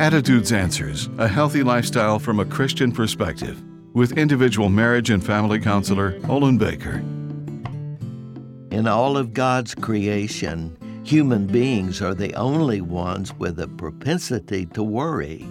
Attitudes Answers A Healthy Lifestyle from a Christian Perspective with individual marriage and family counselor Olin Baker. In all of God's creation, human beings are the only ones with a propensity to worry.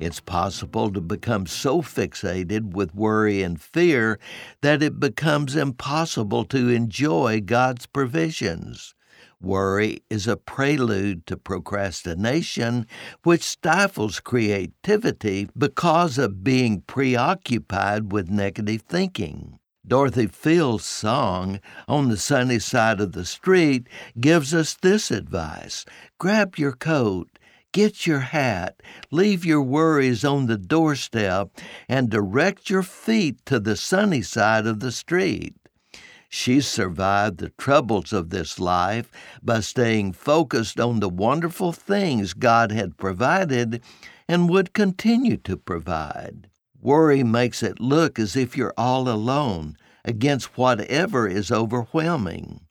It's possible to become so fixated with worry and fear that it becomes impossible to enjoy God's provisions. Worry is a prelude to procrastination, which stifles creativity because of being preoccupied with negative thinking. Dorothy Fields' song, On the Sunny Side of the Street, gives us this advice Grab your coat, get your hat, leave your worries on the doorstep, and direct your feet to the sunny side of the street. She survived the troubles of this life by staying focused on the wonderful things God had provided and would continue to provide. Worry makes it look as if you're all alone against whatever is overwhelming.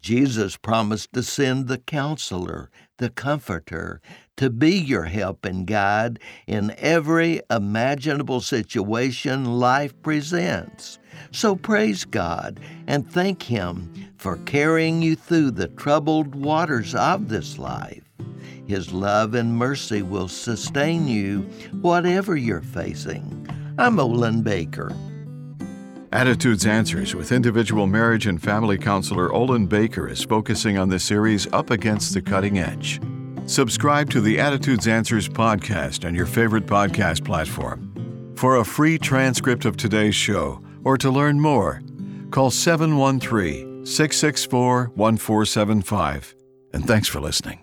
Jesus promised to send the counselor, the comforter, to be your help and guide in every imaginable situation life presents. So praise God and thank Him for carrying you through the troubled waters of this life. His love and mercy will sustain you whatever you're facing. I'm Olin Baker. Attitudes Answers with individual marriage and family counselor Olin Baker is focusing on the series Up Against the Cutting Edge. Subscribe to the Attitudes Answers podcast on your favorite podcast platform. For a free transcript of today's show or to learn more, call 713 664 1475. And thanks for listening.